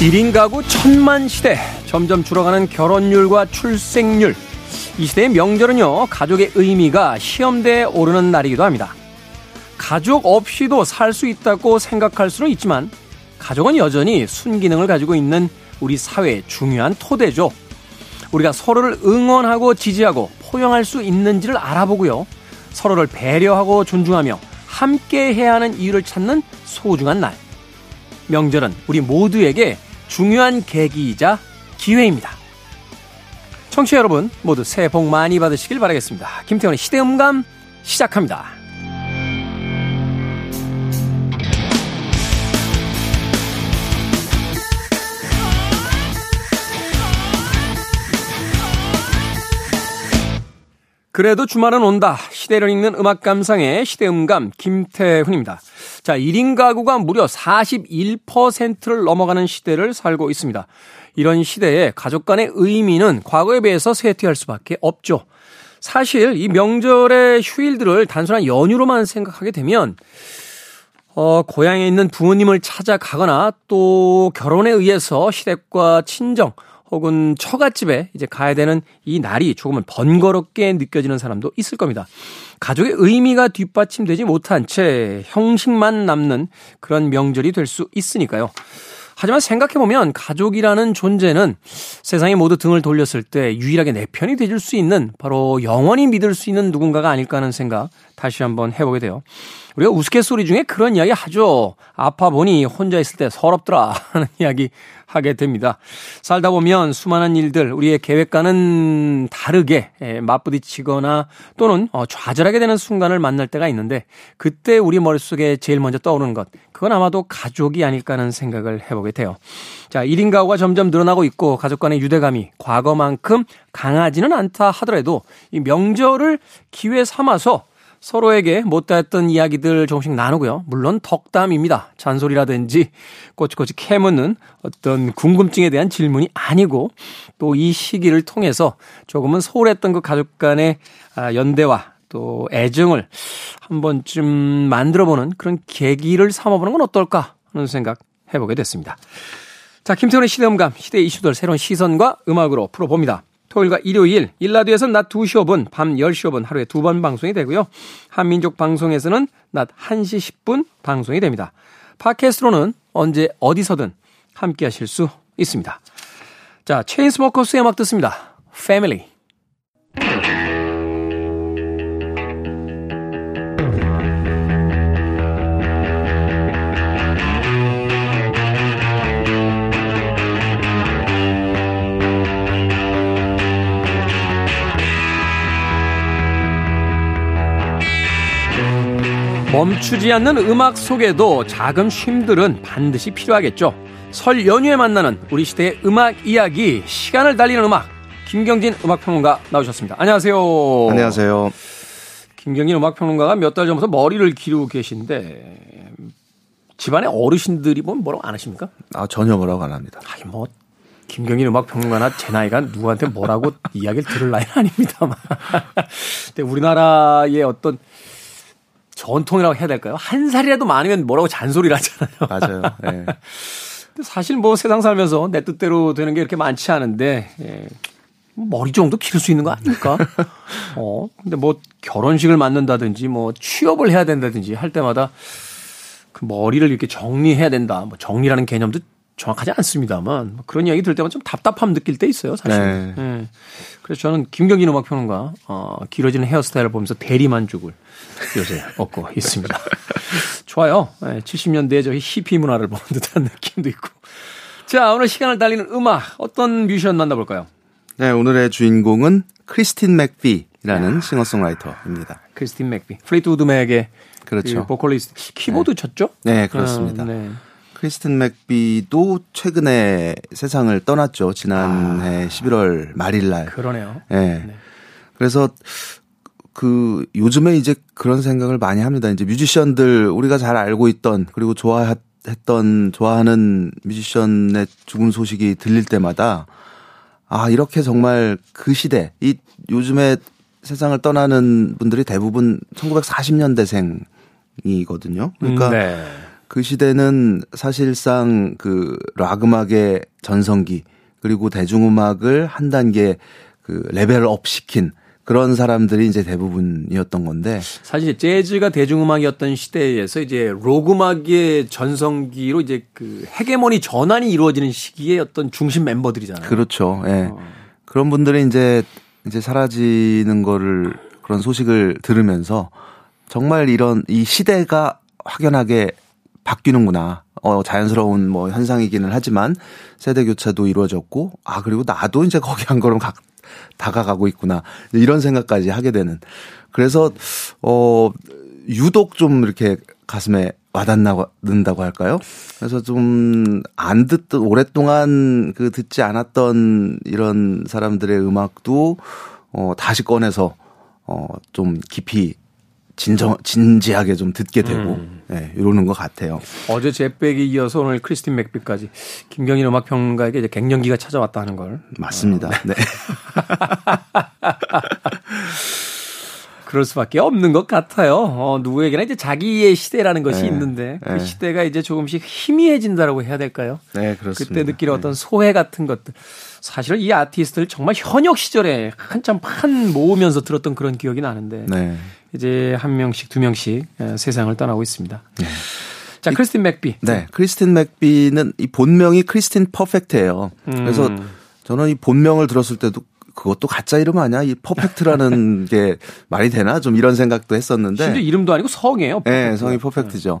1인 가구 천만 시대 점점 줄어가는 결혼율과 출생률. 이 시대의 명절은요 가족의 의미가 시험대에 오르는 날이기도 합니다. 가족 없이도 살 수 있다고 생각할 수는 있지만 가족은 여전히 순기능을 가지고 있는 우리 사회의 중요한 토대죠. 우리가 서로를 응원하고 지지하고 포용할 수 있는지를 알아보고요. 서로를 배려하고 존중하며 함께 해야 하는 이유를 찾는 소중한 날. 명절은 우리 모두에게 중요한 계기이자 기회입니다. 청취자 여러분 모두 새해 복 많이 받으시길 바라겠습니다. 김태원의 시대음감 시작합니다. 그래도 주말은 온다. 시대를 읽는 음악 감상의 시대음감 김태훈입니다. 자, 1인 가구가 무려 41%를 넘어가는 시대를 살고 있습니다. 이런 시대에 가족 간의 의미는 과거에 비해서 쇠퇴할 수밖에 없죠. 사실 이 명절의 휴일들을 단순한 연휴로만 생각하게 되면 어, 고향에 있는 부모님을 찾아가거나 또 결혼에 의해서 시댁과 친정 혹은 처갓집에 이제 가야 되는 이 날이 조금은 번거롭게 느껴지는 사람도 있을 겁니다. 가족의 의미가 뒷받침되지 못한 채 형식만 남는 그런 명절이 될 수 있으니까요. 하지만 생각해보면 가족이라는 존재는 세상에 모두 등을 돌렸을 때 유일하게 내 편이 되줄 수 있는 바로 영원히 믿을 수 있는 누군가가 아닐까 하는 생각 다시 한번 해보게 돼요. 우리가 우스갯소리 중에 그런 이야기 하죠. 아파 보니 혼자 있을 때 서럽더라 하는 이야기 하게 됩니다. 살다 보면 수많은 일들 우리의 계획과는 다르게 예, 맞부딪히거나 또는 어, 좌절하게 되는 순간을 만날 때가 있는데 그때 우리 머릿속에 제일 먼저 떠오르는 것 그건 아마도 가족이 아닐까 하는 생각을 해보게 돼요. 자, 1인 가구가 점점 늘어나고 있고 가족 간의 유대감이 과거만큼 강하지는 않다 하더라도 이 명절을 기회 삼아서 서로에게 못다했던 이야기들 조금씩 나누고요. 물론 덕담입니다. 잔소리라든지 꼬치꼬치 캐묻는 어떤 궁금증에 대한 질문이 아니고 또 이 시기를 통해서 조금은 소홀했던 그 가족 간의 아, 연대와 또 애정을 한 번쯤 만들어보는 그런 계기를 삼아보는 건 어떨까 하는 생각 해보게 됐습니다. 자, 김태훈의 시대음감, 시대 이슈들 새로운 시선과 음악으로 풀어봅니다. 토요일과 일요일, 일라디오에서는 낮 2시 5분, 밤 10시 5분 하루에 두 번 방송이 되고요. 한민족 방송에서는 낮 1시 10분 방송이 됩니다. 팟캐스트로는 언제 어디서든 함께 하실 수 있습니다. 자, 체인스모커스의 음악 듣습니다. 패밀리. 멈추지 않는 음악 속에도 작은 쉼들은 반드시 필요하겠죠. 설 연휴에 만나는 우리 시대의 음악 이야기, 시간을 달리는 음악, 김경진 음악평론가 나오셨습니다. 안녕하세요. 안녕하세요. 김경진 음악평론가가 몇 달 전부터 머리를 기르고 계신데, 집안의 어르신들이 뭐 뭐라고 안 하십니까? 아, 전혀 뭐라고 안 합니다. 아니, 뭐, 김경진 음악평론가나 제 나이가 누구한테 뭐라고 이야기를 들을 나이는 아닙니다만. 근데 우리나라의 어떤 전통이라고 해야 될까요? 한 살이라도 많으면 뭐라고 잔소리를 하잖아요. 맞아요. 네. 사실 뭐 세상 살면서 내 뜻대로 되는 게 이렇게 많지 않은데, 예. 머리 정도 기를 수 있는 거 아닙니까? 어, 근데 뭐 결혼식을 맞는다든지 뭐 취업을 해야 된다든지 할 때마다 그 머리를 이렇게 정리해야 된다. 뭐 정리라는 개념도 정확하지 않습니다만 뭐 그런 이야기 들을 때만 좀 답답함 느낄 때 있어요, 사실. 네. 예. 그래서 저는 김경진 음악평론가 어, 길어지는 헤어스타일을 보면서 대리만족을 요새 얻고 있습니다. 좋아요. 네, 70년대에 저희 히피 문화를 보는 듯한 느낌도 있고. 자, 오늘 시간을 달리는 음악 어떤 뮤지션 만나볼까요? 네, 오늘의 주인공은 크리스틴 맥비라는 야. 싱어송라이터입니다. 크리스틴 맥비. 플리트우드 맥의 그렇죠. 그 보컬리스트 키보드 네. 쳤죠? 네, 그렇습니다. 아, 네. 크리스틴 맥비도 최근에 세상을 떠났죠. 지난해 아, 11월 말일 날. 그러네요. 네. 네. 그래서 그 요즘에 이제 그런 생각을 많이 합니다. 이제 뮤지션들 우리가 잘 알고 있던 그리고 좋아했던 좋아하는 뮤지션의 죽음 소식이 들릴 때마다 아 이렇게 정말 그 시대 이 요즘에 세상을 떠나는 분들이 대부분 1940년대생이거든요. 그러니까 음, 네. 그 시대는 사실상 그 락 음악의 전성기 그리고 대중음악을 한 단계 그 레벨업 시킨 그런 사람들이 이제 대부분이었던 건데 사실 재즈가 대중음악이었던 시대에서 이제 록 음악의 전성기로 이제 그 헤게모니 전환이 이루어지는 시기에 어떤 중심 멤버들이잖아요. 그렇죠. 예. 어. 그런 분들이 이제 이제 사라지는 거를 그런 소식을 들으면서 정말 이런 이 시대가 확연하게 바뀌는구나. 어, 자연스러운 뭐 현상이기는 하지만 세대 교체도 이루어졌고, 아, 그리고 나도 이제 거기 한 걸음 가, 다가가고 있구나. 이런 생각까지 하게 되는. 그래서, 어, 유독 좀 이렇게 가슴에 와닿는다고 할까요? 그래서 좀 안 듣던, 오랫동안 그 듣지 않았던 이런 사람들의 음악도, 어, 다시 꺼내서, 어, 좀 깊이 진정 진지하게 좀 듣게 되고 음. 네, 이러는 것 같아요. 어제 제백이 이어서 오늘 크리스틴 맥비까지 김경인 음악 평론가에게 이제 갱년기가 찾아왔다는 걸 맞습니다. 어, 네. 그럴 수밖에 없는 것 같아요. 어, 누구에게나 이제 자기의 시대라는 것이 네. 있는데 그 네. 시대가 이제 조금씩 희미해진다라고 해야 될까요? 네, 그렇습니다. 그때 느끼는 어떤 네. 소외 같은 것들. 사실은 이 아티스트를 정말 현역 시절에 한참 판 모으면서 들었던 그런 기억이 나는데 네. 이제 한 명씩 두 명씩 예, 세상을 떠나고 있습니다. 네. 자, 크리스틴 맥비. 네, 크리스틴 맥비는 이 본명이 크리스틴 퍼펙트예요. 음. 그래서 저는 이 본명을 들었을 때도 그것도 가짜 이름 아니야? 이 퍼펙트라는 게 말이 되나? 좀 이런 생각도 했었는데. 심지어 이름도 아니고 성이에요. 퍼펙트. 네, 성이 퍼펙트죠.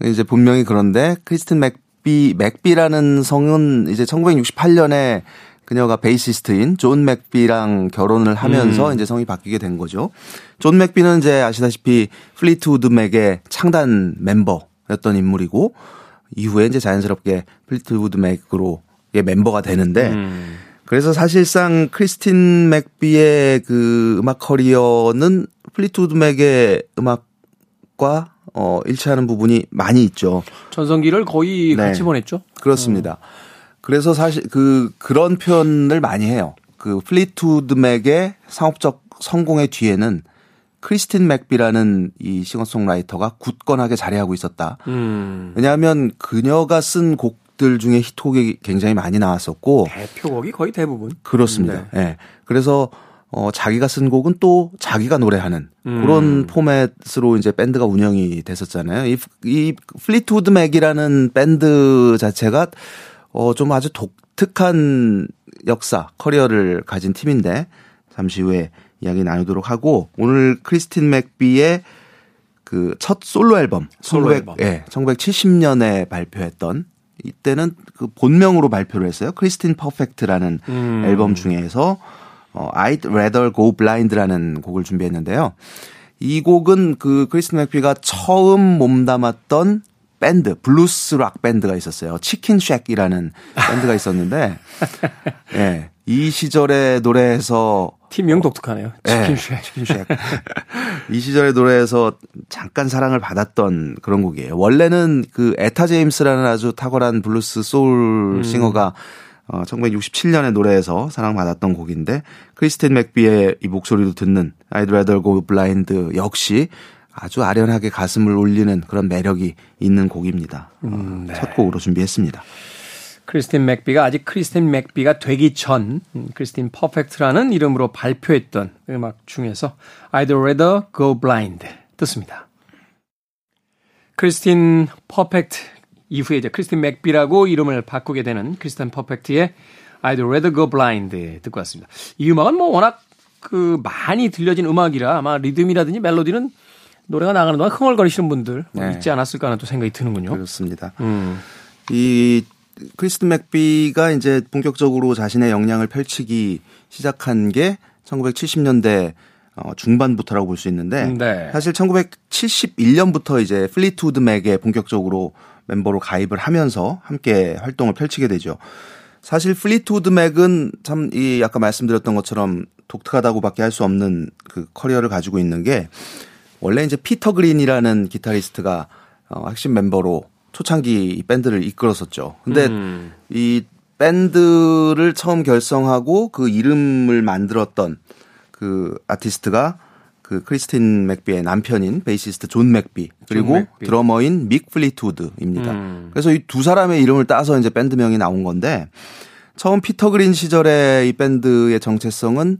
네. 이제 본명이 그런데 크리스틴 맥비, 맥비라는 성은 이제 1968년에 그녀가 베이시스트인 존 맥비랑 결혼을 하면서 음. 이제 성이 바뀌게 된 거죠. 존 맥비는 이제 아시다시피 플리트우드 맥의 창단 멤버였던 인물이고 이후에 이제 자연스럽게 플리트우드 맥으로 멤버가 되는데 음. 그래서 사실상 크리스틴 맥비의 그 음악 커리어는 플리트우드 맥의 음악과 어 일치하는 부분이 많이 있죠. 전성기를 거의 네. 같이 보냈죠. 그렇습니다. 음. 그래서 사실 그 그런 표현을 많이 해요. 그 플리트우드 맥의 상업적 성공의 뒤에는 크리스틴 맥비라는 이 싱어송라이터가 굳건하게 자리하고 있었다. 음. 왜냐하면 그녀가 쓴 곡들 중에 히트곡이 굉장히 많이 나왔었고 대표곡이 거의 대부분 그렇습니다. 예. 네. 네. 그래서 어 자기가 쓴 곡은 또 자기가 노래하는 음. 그런 포맷으로 이제 밴드가 운영이 됐었잖아요. 이, 이 플리트우드 맥이라는 밴드 자체가 어, 좀 아주 독특한 역사, 커리어를 가진 팀인데 잠시 후에 이야기 나누도록 하고 오늘 크리스틴 맥비의 그 첫 솔로 앨범, 솔로 1900, 앨범. 예, 1970년에 발표했던 이때는 그 본명으로 발표를 했어요. 크리스틴 퍼펙트라는 음. 앨범 중에서 어, I'd Rather Go Blind라는 곡을 준비했는데요. 이 곡은 그 크리스틴 맥비가 처음 몸담았던 밴드 블루스 락 밴드가 있었어요. 치킨 쉑이라는 밴드가 있었는데 예. 이 시절에 노래해서 팀명 독특하네요. 치킨 쉑. 치킨 쉑. 이 시절에 노래해서 잠깐 사랑을 받았던 그런 곡이에요. 원래는 그 에타 제임스라는 아주 탁월한 블루스 소울 음. 싱어가 어, 1967년에 노래해서 사랑받았던 곡인데 크리스틴 맥비의 이 목소리도 듣는 I'd Rather Go Blind 역시 아주 아련하게 가슴을 울리는 그런 매력이 있는 곡입니다. 음, 네. 첫 곡으로 준비했습니다. 크리스틴 맥비가 아직 크리스틴 맥비가 되기 전 음, 크리스틴 퍼펙트라는 이름으로 발표했던 음악 중에서 I'd rather go blind 듣습니다. 크리스틴 퍼펙트 이후에 이제 크리스틴 맥비라고 이름을 바꾸게 되는 크리스틴 퍼펙트의 I'd rather go blind 듣고 왔습니다. 이 음악은 뭐 워낙 그 많이 들려진 음악이라 아마 리듬이라든지 멜로디는 노래가 나가는 동안 흥얼거리시는 분들 뭐 네. 있지 않았을까 하는 또 생각이 드는군요. 그렇습니다. 음. 이 크리스틴 맥비가 이제 본격적으로 자신의 역량을 펼치기 시작한 게 1970년대 어, 중반부터라고 볼 수 있는데 네. 사실 1971년부터 이제 플리트우드 맥에 본격적으로 멤버로 가입을 하면서 함께 활동을 펼치게 되죠. 사실 플리트우드 맥은 참 이 아까 말씀드렸던 것처럼 독특하다고밖에 할 수 없는 그 커리어를 가지고 있는 게 원래 이제 피터 그린이라는 기타리스트가 어, 핵심 멤버로 초창기 밴드를 이끌었었죠. 근데 음. 이 밴드를 처음 결성하고 그 이름을 만들었던 그 아티스트가 그 크리스틴 맥비의 남편인 베이시스트 존 맥비 그리고 존 맥비. 드러머인 믹 플리트우드입니다. 음. 그래서 이 두 사람의 이름을 따서 이제 밴드명이 나온 건데 처음 피터 그린 시절에 이 밴드의 정체성은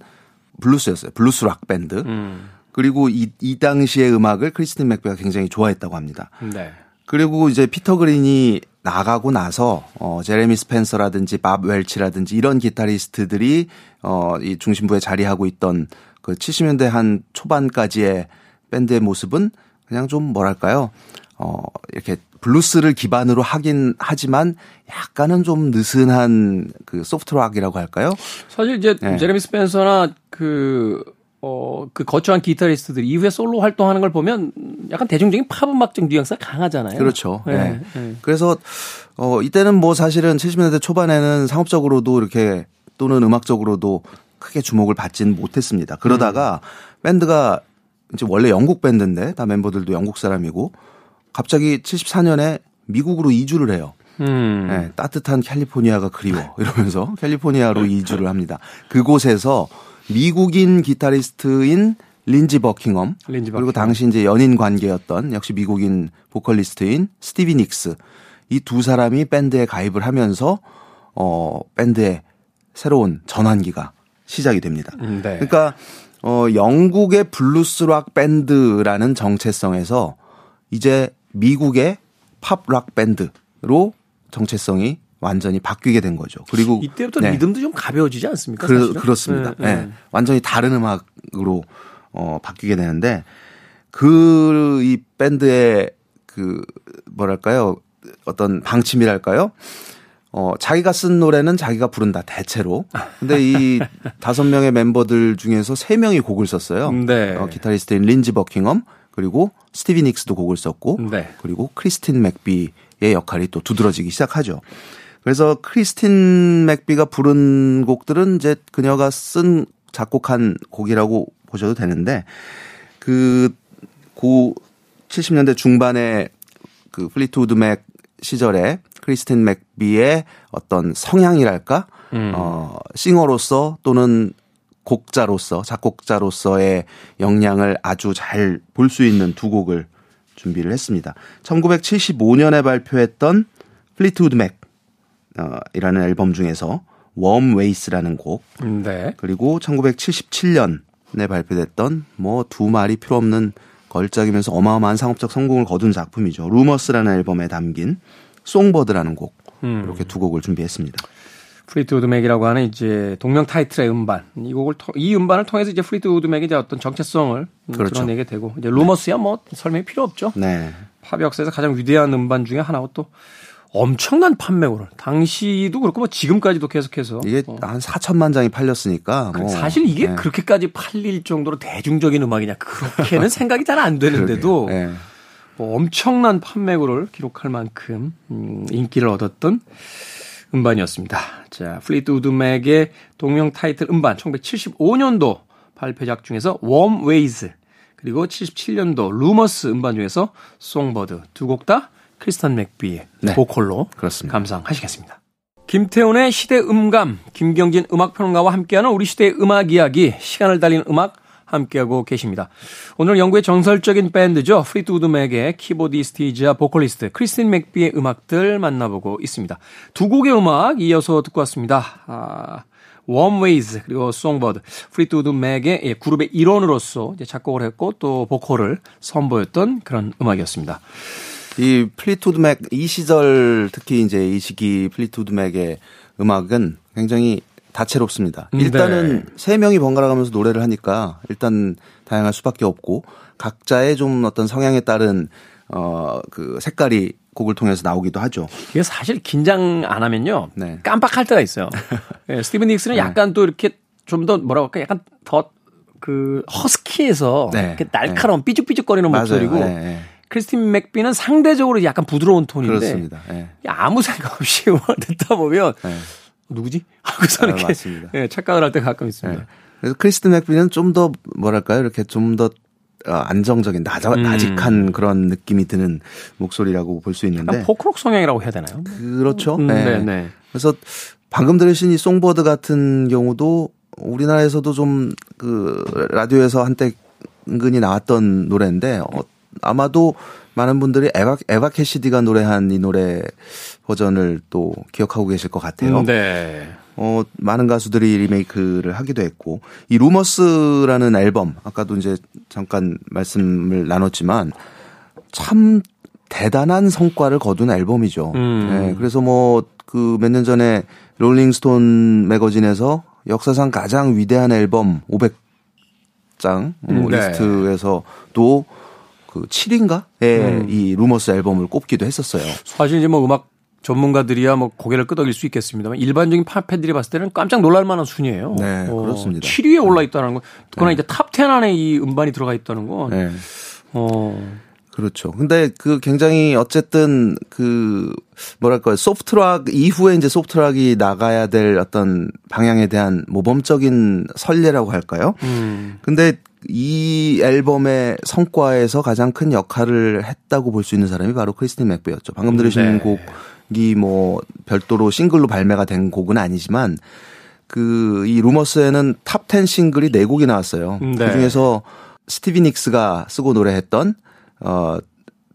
블루스였어요. 블루스 락 밴드. 음. 그리고 이, 이 당시의 음악을 크리스틴 맥비가 굉장히 좋아했다고 합니다. 네. 그리고 이제 피터 그린이 나가고 나서 어 제레미 스펜서라든지 밥 웰치라든지 이런 기타리스트들이 어 이 중심부에 자리하고 있던 그 70년대 한 초반까지의 밴드의 모습은 그냥 좀 뭐랄까요? 어 이렇게 블루스를 기반으로 하긴 하지만 약간은 좀 느슨한 그 소프트락이라고 할까요? 사실 이제 네. 제레미 스펜서나 그 어, 그 거쳐한 기타리스트들 이후에 솔로 활동하는 걸 보면 약간 대중적인 팝 음악적 뉘앙스가 강하잖아요. 그렇죠. 네. 네. 네. 그래서 어, 이때는 뭐 사실은 70년대 초반에는 상업적으로도 이렇게 또는 음악적으로도 크게 주목을 받지는 못했습니다. 그러다가 음. 밴드가 이제 원래 영국 밴드인데 다 멤버들도 영국 사람이고 갑자기 74년에 미국으로 이주를 해요. 음. 네, 따뜻한 캘리포니아가 그리워 이러면서 캘리포니아로 이주를 합니다. 그곳에서 미국인 기타리스트인 린지 버킹엄 린지 그리고 당시 이제 연인 관계였던 역시 미국인 보컬리스트인 스티비 닉스 이 두 사람이 밴드에 가입을 하면서 어 밴드의 새로운 전환기가 시작이 됩니다. 음, 네. 그러니까 어 영국의 블루스 락 밴드라는 정체성에서 이제 미국의 팝 락 밴드로 정체성이 완전히 바뀌게 된 거죠. 그리고 이때부터 네. 리듬도 좀 가벼워지지 않습니까? 그, 그렇습니다. 네, 네. 네. 완전히 다른 음악으로 어 바뀌게 되는데 그 이 밴드의 그 뭐랄까요? 어떤 방침이랄까요? 어, 자기가 쓴 노래는 자기가 부른다, 대체로. 근데 이 다섯 명의 멤버들 중에서 세 명이 곡을 썼어요. 네. 어, 기타리스트인 린지 버킹엄, 그리고 스티비 닉스도 곡을 썼고, 네. 그리고 크리스틴 맥비의 역할이 또 두드러지기 시작하죠. 그래서 크리스틴 맥비가 부른 곡들은 이제 그녀가 쓴 작곡한 곡이라고 보셔도 되는데 그 고 70년대 중반에 그 플리트우드 맥 시절에 크리스틴 맥비의 어떤 성향이랄까 음. 어 싱어로서 또는 곡자로서 작곡자로서의 역량을 아주 잘 볼 수 있는 두 곡을 준비를 했습니다. 1975년에 발표했던 플리트우드 맥 어, 이라는 앨범 중에서 Warm Ways라는 곡 네. 그리고 1977년에 발표됐던 뭐 두 말이 필요 없는 걸작이면서 어마어마한 상업적 성공을 거둔 작품이죠. Rumours라는 앨범에 담긴 Songbird라는 곡 음. 이렇게 두 곡을 준비했습니다. 플리트우드 맥이라고 하는 이제 동명 타이틀의 음반 이 곡을 이 음반을 통해서 이제 플리트우드 맥이 이제 어떤 정체성을 그렇죠. 드러내게 되고 이제 Rumours야 뭐 설명이 필요 없죠. 네. 팝 역사에서 가장 위대한 음반 중에 하나고 또 엄청난 판매고를 당시도 그렇고 뭐 지금까지도 계속해서 이게 어. 한 4천만 장이 팔렸으니까 뭐. 사실 이게 네. 그렇게까지 팔릴 정도로 대중적인 음악이냐 그렇게는 생각이 잘 안 되는데도 네. 뭐 엄청난 판매고를 기록할 만큼 음, 인기를 얻었던 음반이었습니다. 자, 플리트우드 맥의 동명 타이틀 음반 1975년도 발표작 중에서 Warm Ways 그리고 77년도 Rumours 음반 중에서 Songbird 두 곡 다 크리스틴 맥비의 네. 보컬로 그렇습니다. 감상하시겠습니다. 김태훈의 시대 음감, 김경진 음악평론가와 함께하는 우리 시대의 음악 이야기, 시간을 달리는 음악 함께하고 계십니다. 오늘 영국의 전설적인 밴드죠. 플리트우드 맥의 키보디스트이자 보컬리스트 크리스틴 맥비의 음악들 만나보고 있습니다. 두 곡의 음악 이어서 듣고 왔습니다. 아, Warm Ways 그리고 Songbird 플리트우드 맥의 예, 그룹의 일원으로서 작곡을 했고 또 보컬을 선보였던 그런 음악이었습니다. 이 플리트우드 맥 이 시절 특히 이제 이 시기 플리트우드 맥의 음악은 굉장히 다채롭습니다. 음, 일단은 네. 세 명이 번갈아 가면서 노래를 하니까 일단 다양할 수밖에 없고 각자의 좀 어떤 성향에 따른 어그 색깔이 곡을 통해서 나오기도 하죠. 이게 사실 긴장 안 하면요. 네. 깜빡할 때가 있어요. 네, 스티븐 닉스는 네. 약간 또 이렇게 좀 더 뭐라고 할까 약간 더 그 허스키해서 네. 이렇게 날카로운 네. 삐죽삐죽거리는 목소리고 네, 네. 크리스틴 맥비는 상대적으로 약간 부드러운 톤인데 그렇습니다. 네. 아무 생각 없이 듣다 보면 네. 누구지? 하고서 아, 이렇게 네, 착각을 할 때가 가끔 있습니다. 네. 그래서 크리스틴 맥비는 좀 더 뭐랄까요? 이렇게 좀더 어, 안정적인 나자, 음. 나직한 그런 느낌이 드는 목소리라고 볼 수 있는데 포크록 성향이라고 해야 되나요? 그렇죠. 음, 네. 네. 그래서 방금 들으신 이 송버드 같은 경우도 우리나라에서도 좀 그 라디오에서 한때 은근히 나왔던 노래인데 어, 아마도 많은 분들이 에바, 에바 캐시디가 노래한 이 노래 버전을 또 기억하고 계실 것 같아요. 네. 어, 많은 가수들이 리메이크를 하기도 했고, 이 Rumours라는 앨범, 아까도 이제 잠깐 말씀을 나눴지만, 참 대단한 성과를 거둔 앨범이죠. 음. 네, 그래서 뭐, 그 몇 년 전에 롤링스톤 매거진에서 역사상 가장 위대한 앨범 500장 음, 네. 리스트에서도 그 7인가? 에 음. 이 Rumours 앨범을 꼽기도 했었어요. 사실 이제 뭐 음악 전문가들이야 뭐 고개를 끄덕일 수 있겠습니다만 일반적인 팬들이 봤을 때는 깜짝 놀랄 만한 순위예요. 네, 어, 그렇습니다. 7위에 올라 있다는 거. 그러나 네. 이제 탑10 안에 이 음반이 들어가 있다는 건 네. 어 그렇죠. 근데 그 굉장히 어쨌든 그 뭐랄까요 소프트락 이후에 이제 소프트락이 나가야 될 어떤 방향에 대한 모범적인 선례라고 할까요? 음. 근데 이 앨범의 성과에서 가장 큰 역할을 했다고 볼 수 있는 사람이 바로 크리스틴 맥비였죠. 방금 들으신 네. 곡이 뭐 별도로 싱글로 발매가 된 곡은 아니지만 그 이 Rumours에는 탑10 싱글이 4곡이 나왔어요. 네. 그 중에서 스티비 닉스가 쓰고 노래했던 어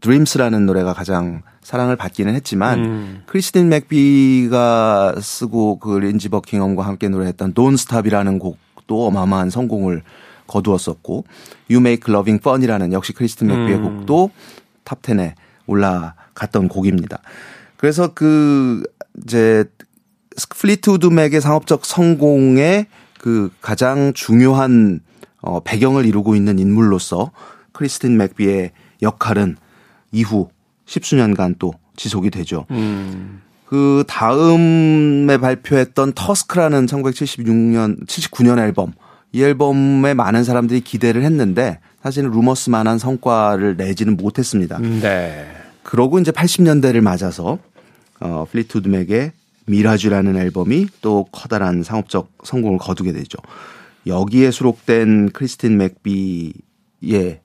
Dreams라는 노래가 가장 사랑을 받기는 했지만 음. 크리스틴 맥비가 쓰고 그 린지 버킹엄과 함께 노래했던 Don't Stop이라는 곡도 어마어마한 성공을 거두었었고 You Make Loving Fun이라는 역시 크리스틴 맥비의 음. 곡도 탑 10에 올라갔던 곡입니다. 그래서 그 이제 플리트우드 맥의 상업적 성공에 그 가장 중요한 어 배경을 이루고 있는 인물로서 크리스틴 맥비의 역할은 이후 십수년간 또 지속이 되죠. 음. 그 다음에 발표했던 Tusk라는 1976년, 79년 앨범. 이 앨범에 많은 사람들이 기대를 했는데 사실은 Rumours만한 성과를 내지는 못했습니다. 네. 그러고 이제 80년대를 맞아서 어 플리트우드 맥의 Mirage라는 앨범이 또 커다란 상업적 성공을 거두게 되죠. 여기에 수록된 크리스틴 맥비의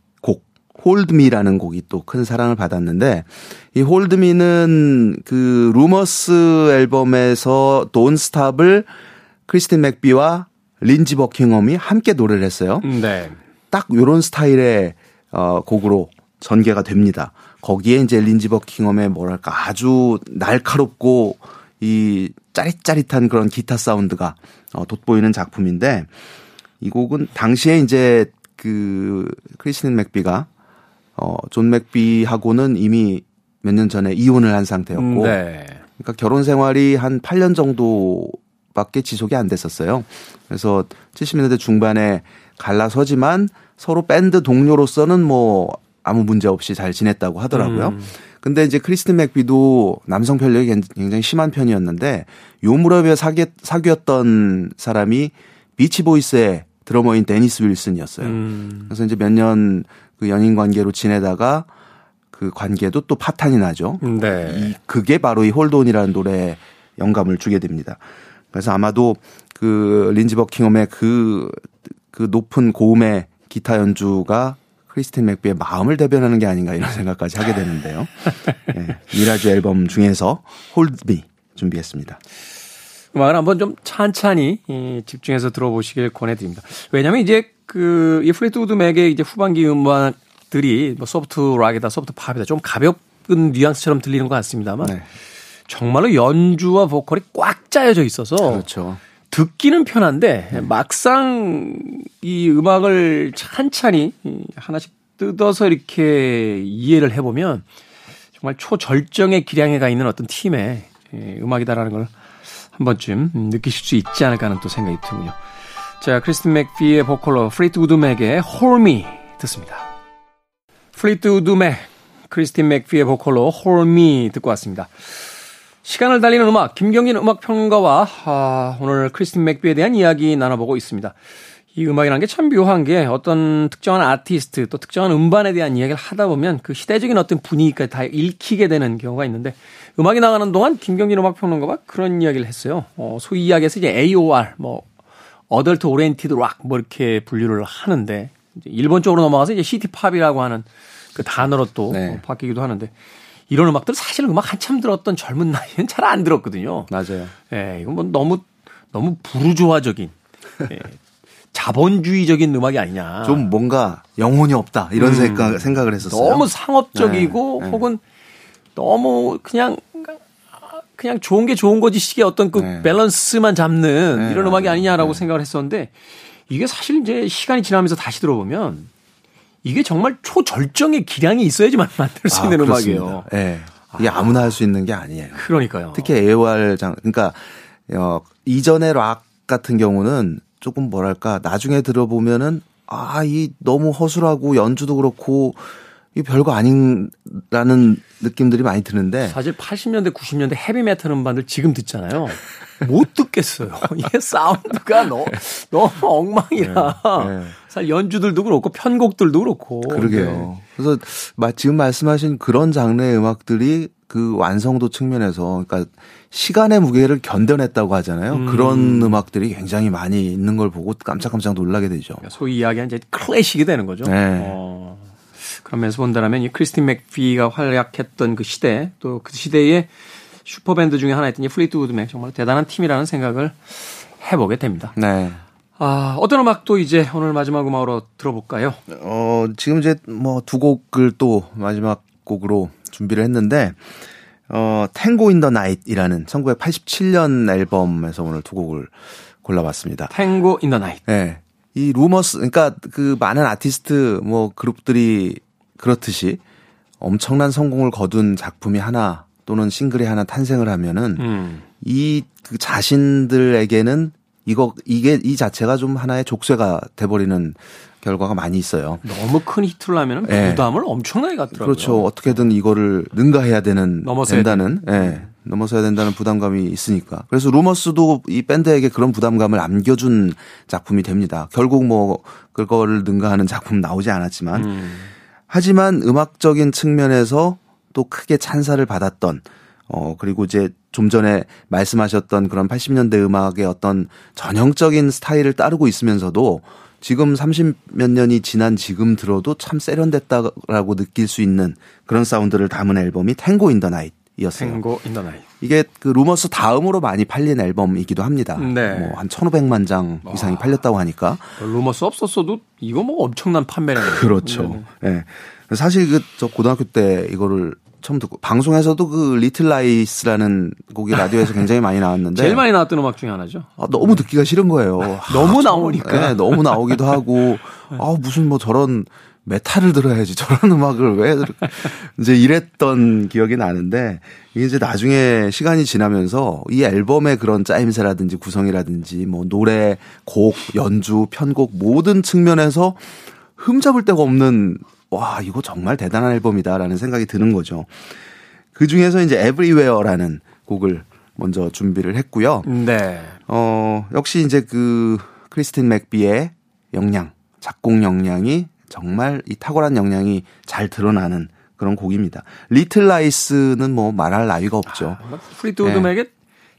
Hold Me라는 곡이 또 큰 사랑을 받았는데 이 Hold Me는 그 Rumours 앨범에서 Don't Stop을 크리스틴 맥비와 린지 버킹엄이 함께 노래를 했어요. 네. 딱 요런 스타일의 어 곡으로 전개가 됩니다. 거기에 이제 린지 버킹엄의 뭐랄까 아주 날카롭고 이 짜릿짜릿한 그런 기타 사운드가 어 돋보이는 작품인데 이 곡은 당시에 이제 그 크리스틴 맥비가 어, 존 맥비하고는 이미 몇 년 전에 이혼을 한 상태였고. 네. 그러니까 결혼 생활이 한 8년 정도밖에 지속이 안 됐었어요. 그래서 70년대 중반에 갈라서지만 서로 밴드 동료로서는 뭐 아무 문제 없이 잘 지냈다고 하더라고요. 음. 근데 이제 크리스틴 맥비도 남성 편력이 굉장히 심한 편이었는데 요 무렵에 사귀, 사귀었던 사람이 비치보이스의 드러머인 데니스 윌슨이었어요. 음. 그래서 이제 몇 년 그 연인 관계로 지내다가 그 관계도 또 파탄이 나죠. 네. 이 그게 바로 이 Hold Me라는 노래에 영감을 주게 됩니다. 그래서 아마도 그 린지 버킹엄의 그, 그 높은 고음의 기타 연주가 크리스틴 맥비의 마음을 대변하는 게 아닌가 이런 생각까지 하게 되는데요. 네, Mirage 앨범 중에서 Hold Me 준비했습니다. 음악을 한번 좀 찬찬히 집중해서 들어보시길 권해드립니다. 왜냐하면 이제 그, 이 플리트우드 맥의 이제 후반기 음악들이 뭐 soft rock이다, soft pop이다 좀 가볍은 뉘앙스처럼 들리는 것 같습니다만 네. 정말로 연주와 보컬이 꽉 짜여져 있어서 그렇죠. 듣기는 편한데 네. 막상 이 음악을 찬찬히 하나씩 뜯어서 이렇게 이해를 해보면 정말 초절정의 기량에 가 있는 어떤 팀의 음악이다라는 걸 한 번쯤 느끼실 수 있지 않을까 하는 또 생각이 드군요. 자, 크리스틴 맥비의 보컬로 플리트우드 맥의 Hold Me 듣습니다. 플리트우드 맥, 크리스틴 맥비의 보컬로 Hold Me 듣고 왔습니다. 시간을 달리는 음악, 김경진 음악평론가와 아, 오늘 크리스틴 맥비에 대한 이야기 나눠보고 있습니다. 이 음악이라는 게 참 묘한 게 어떤 특정한 아티스트 또 특정한 음반에 대한 이야기를 하다 보면 그 시대적인 어떤 분위기까지 다 읽히게 되는 경우가 있는데 음악이 나가는 동안 김경진 음악평론가가 그런 이야기를 했어요. 어, 소위 이야기에서 이제 AOR, 뭐 adult oriented rock 뭐 이렇게 분류를 하는데 일본 쪽으로 넘어가서 이제 city pop이라고 하는 그 단어로 또 네. 바뀌기도 하는데 이런 음악들 사실 음악 한참 들었던 젊은 나이에는 잘 안 들었거든요. 맞아요. 예, 이건 뭐 너무 너무 부르조아적인 예, 자본주의적인 음악이 아니냐. 좀 뭔가 영혼이 없다 이런 음. 생각, 생각을 했었어요. 너무 상업적이고 네, 네. 혹은 너무 그냥 그냥 좋은 게 좋은 거지 식의 어떤 그 네. 밸런스만 잡는 네. 이런 음악이 아니냐라고 네. 생각을 했었는데 이게 사실 이제 시간이 지나면서 다시 들어보면 이게 정말 초절정의 기량이 있어야지만 만들 수 아, 있는 그렇습니다. 음악이에요. 네. 이게 아. 무나 할 수 있는 게 아니에요. 그러니까요. 특히 AOR 장, 그러니까 어, 이전의 락 같은 경우는 조금 뭐랄까 나중에 들어보면은 아, 이 너무 허술하고 연주도 그렇고 이 별거 아닌라는 느낌들이 많이 드는데 사실 80년대 90년대 헤비메탈 음반들 지금 듣잖아요. 못 듣겠어요. 이게 사운드가 너무 너무 엉망이라. 네, 네. 사실 연주들도 그렇고 편곡들도 그렇고. 그러게요. 네. 그래서 지금 말씀하신 그런 장르의 음악들이 그 완성도 측면에서 그러니까 시간의 무게를 견뎌냈다고 하잖아요. 음. 그런 음악들이 굉장히 많이 있는 걸 보고 깜짝깜짝 놀라게 되죠. 그러니까 소위 이야기한 이제 클래식이 되는 거죠. 네. 어. 그런 면에서 본다면 이 크리스틴 맥피가 활약했던 그 시대 또 그 시대의 슈퍼밴드 중에 하나였던 이 플리트우드 맥 정말 대단한 팀이라는 생각을 해보게 됩니다. 네. 아, 어떤 음악도 이제 오늘 마지막 음악으로 들어볼까요? 어, 지금 이제 뭐 두 곡을 또 마지막 곡으로 준비를 했는데 어, Tango in the Night이라는 1987년 앨범에서 오늘 두 곡을 골라봤습니다. Tango in the Night. 네. 이 Rumours 그러니까 그 많은 아티스트 뭐 그룹들이 그렇듯이 엄청난 성공을 거둔 작품이 하나 또는 싱글이 하나 탄생을 하면은 음. 이그 자신들에게는 이거 이게 이 자체가 좀 하나의 족쇄가 돼버리는 결과가 많이 있어요. 너무 큰 히트를 하면 네. 부담을 엄청나게 갖더라고요. 그렇죠. 어떻게든 이거를 능가해야 되는 된다는 예. 네. 넘어서야 된다는 부담감이 있으니까. 그래서 루머스도 이 밴드에게 그런 부담감을 안겨준 작품이 됩니다. 결국 뭐 그거를 능가하는 작품 나오지 않았지만 음. 하지만 음악적인 측면에서 또 크게 찬사를 받았던 어 그리고 이제 좀 전에 말씀하셨던 그런 80년대 음악의 어떤 전형적인 스타일을 따르고 있으면서도 지금 30몇 년이 지난 지금 들어도 참 세련됐다라고 느낄 수 있는 그런 사운드를 담은 앨범이 Tango in the Night이었어요. 탱고 인더 나잇. 이게 그 Rumours 다음으로 많이 팔린 앨범이기도 합니다. 네. 뭐 한 1,500만 장 이상이 와. 팔렸다고 하니까. Rumours 없었어도 이거 뭐 엄청난 판매량이에요. 그렇죠. 예. 네. 네. 사실 그 저 고등학교 때 이거를 처음 듣고 방송에서도 그 Little Lies라는 곡이 라디오에서 굉장히 많이 나왔는데 제일 많이 나왔던 음악 중에 하나죠. 아, 너무 듣기가 싫은 거예요. 너무 아, 나오니까. 네, 너무 나오기도 하고 아 무슨 뭐 저런 메탈을 들어야지 저런 음악을 왜 이제 이랬던 기억이 나는데 이게 이제 나중에 시간이 지나면서 이 앨범의 그런 짜임새라든지 구성이라든지 뭐 노래, 곡, 연주, 편곡 모든 측면에서 흠잡을 데가 없는 와 이거 정말 대단한 앨범이다라는 생각이 드는 거죠. 그 중에서 이제 Everywhere라는 곡을 먼저 준비를 했고요. 네. 어 역시 이제 그 크리스틴 맥비의 역량, 작곡 역량이 정말 이 탁월한 역량이 잘 드러나는 그런 곡입니다. 리틀 라이스는 뭐 말할 나위가 없죠. 아, 플리트우드 맥의 네.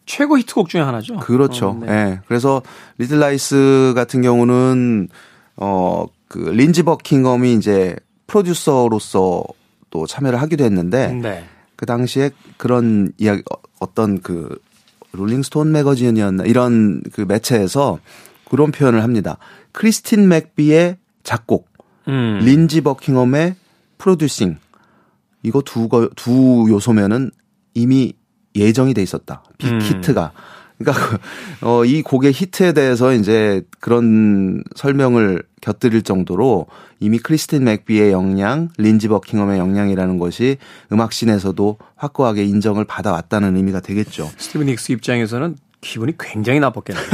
최고 히트곡 중에 하나죠. 그렇죠. 어, 네. 네. 그래서 Little Lies 같은 경우는 어 그 린지 버킹엄이 이제 프로듀서로서 또 참여를 하기도 했는데 네. 그 당시에 그런 이야기 어, 어떤 그 롤링스톤 매거진이었나 이런 그 매체에서 그런 표현을 합니다. 크리스틴 맥비의 작곡, 음. 린지 버킹엄의 프로듀싱 이거 두, 거, 두 요소면은 이미 예정이 돼 있었다. 빅히트가. 음. 그러니까 어, 이 곡의 히트에 대해서 이제 그런 설명을 곁들일 정도로 이미 크리스틴 맥비의 역량, 린지 버킹엄의 역량이라는 것이 음악씬에서도 확고하게 인정을 받아왔다는 의미가 되겠죠. 스티븐 닉스 입장에서는 기분이 굉장히 나빴겠네요.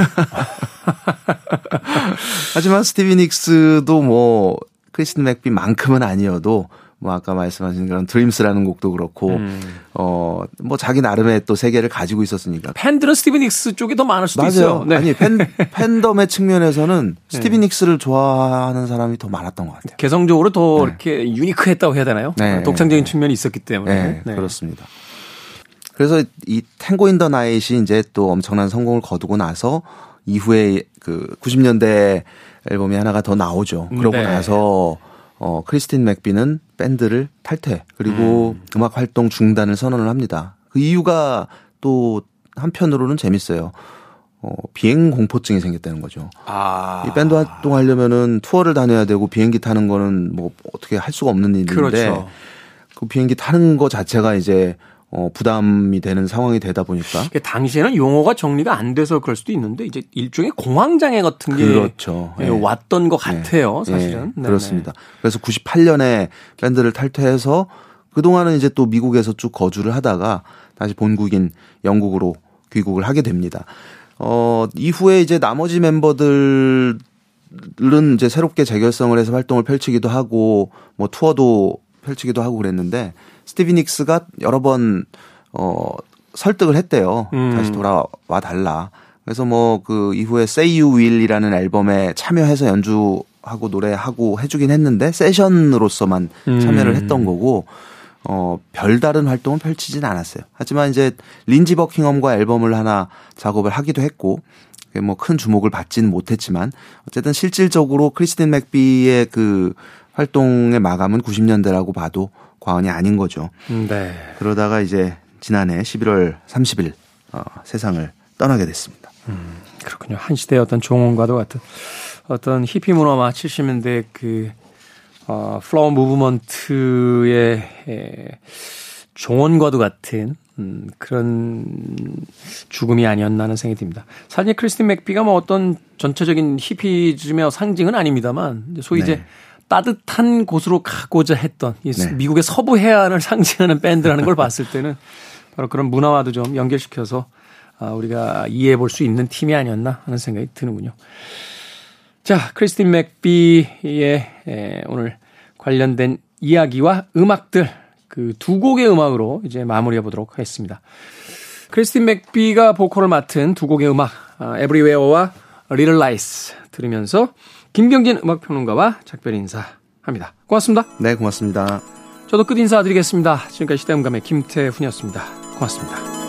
하지만 스티비 닉스도 뭐 크리스틴 맥비만큼은 아니어도 뭐 아까 말씀하신 그런 Dreams라는 곡도 그렇고 음. 어 뭐 자기 나름의 또 세계를 가지고 있었으니까 팬들은 스티비 닉스 쪽이 더 많을 수도 맞아요. 있어요. 네. 아니 팬 팬덤의 측면에서는 네. 스티비 닉스를 좋아하는 사람이 더 많았던 것 같아요. 개성적으로 더 네. 이렇게 유니크했다고 해야 되나요? 네. 독창적인 측면이 있었기 때문에 네. 네. 그렇습니다. 그래서 이 Tango in the Night이 이제 또 엄청난 성공을 거두고 나서 이후에 그 90년대 앨범이 하나가 더 나오죠. 그러고 네. 나서 어 크리스틴 맥비는 밴드를 탈퇴 그리고 음. 악 활동 중단을 선언을 합니다. 그 이유가 또 한편으로는 재밌어요. 어, 비행 공포증이 생겼다는 거죠. 아. 이 밴드 활동하려면은 투어를 다녀야 되고 비행기 타는 거는 뭐 어떻게 할 수가 없는 일인데 그렇죠. 그 비행기 타는 거 자체가 이제 어, 부담이 되는 상황이 되다 보니까 당시에는 용어가 정리가 안 돼서 그럴 수도 있는데 이제 일종의 공황장애 같은 게 그렇죠. 예, 예. 왔던 것 같아요, 예, 사실은. 예. 그렇습니다. 그래서 98년에 밴드를 탈퇴해서 그동안은 이제 또 미국에서 쭉 거주를 하다가 다시 본국인 영국으로 귀국을 하게 됩니다. 어, 이후에 이제 나머지 멤버들은 이제 새롭게 재결성을 해서 활동을 펼치기도 하고 뭐 투어도 펼치기도 하고 그랬는데 스티비 닉스가 여러 번 어, 설득을 했대요. 음. 다시 돌아와 달라. 그래서 뭐 그 이후에 Say You Will이라는 앨범에 참여해서 연주하고 노래하고 해주긴 했는데 세션으로서만 음. 참여를 했던 거고 어 별다른 활동은 펼치진 않았어요. 하지만 이제 린지 버킹엄과 앨범을 하나 작업을 하기도 했고 뭐 큰 주목을 받지는 못했지만 어쨌든 실질적으로 크리스틴 맥비의 그 활동의 마감은 90년대라고 봐도 과언이 아닌 거죠. 네. 그러다가 이제 지난해 11월 30일 어, 세상을 떠나게 됐습니다. 그렇군요. 한 시대의 어떤 종언과도 같은 어떤 히피 문화와 70년대 그, 어, 플라워 무브먼트의 에, 종언과도 같은 음, 그런 죽음이 아니었나 하는 생각이 듭니다. 사실 크리스틴 맥비가 뭐 어떤 전체적인 히피즘의 상징은 아닙니다만 소위 이제 네. 따뜻한 곳으로 가고자 했던 이 네. 미국의 서부 해안을 상징하는 밴드라는 걸 봤을 때는 바로 그런 문화와도 좀 연결시켜서 아, 우리가 이해해 볼 수 있는 팀이 아니었나 하는 생각이 드는군요. 자, 크리스틴 맥비의 에, 오늘 관련된 이야기와 음악들 그 두 곡의 음악으로 이제 마무리해 보도록 하겠습니다. 크리스틴 맥비가 보컬을 맡은 두 곡의 음악 아, 에브리웨어와 리틀 라이스 들으면서 김경진 음악평론가와 작별 인사합니다. 고맙습니다. 네, 고맙습니다. 저도 끝 인사드리겠습니다. 지금까지 시대음감의 김태훈이었습니다. 고맙습니다.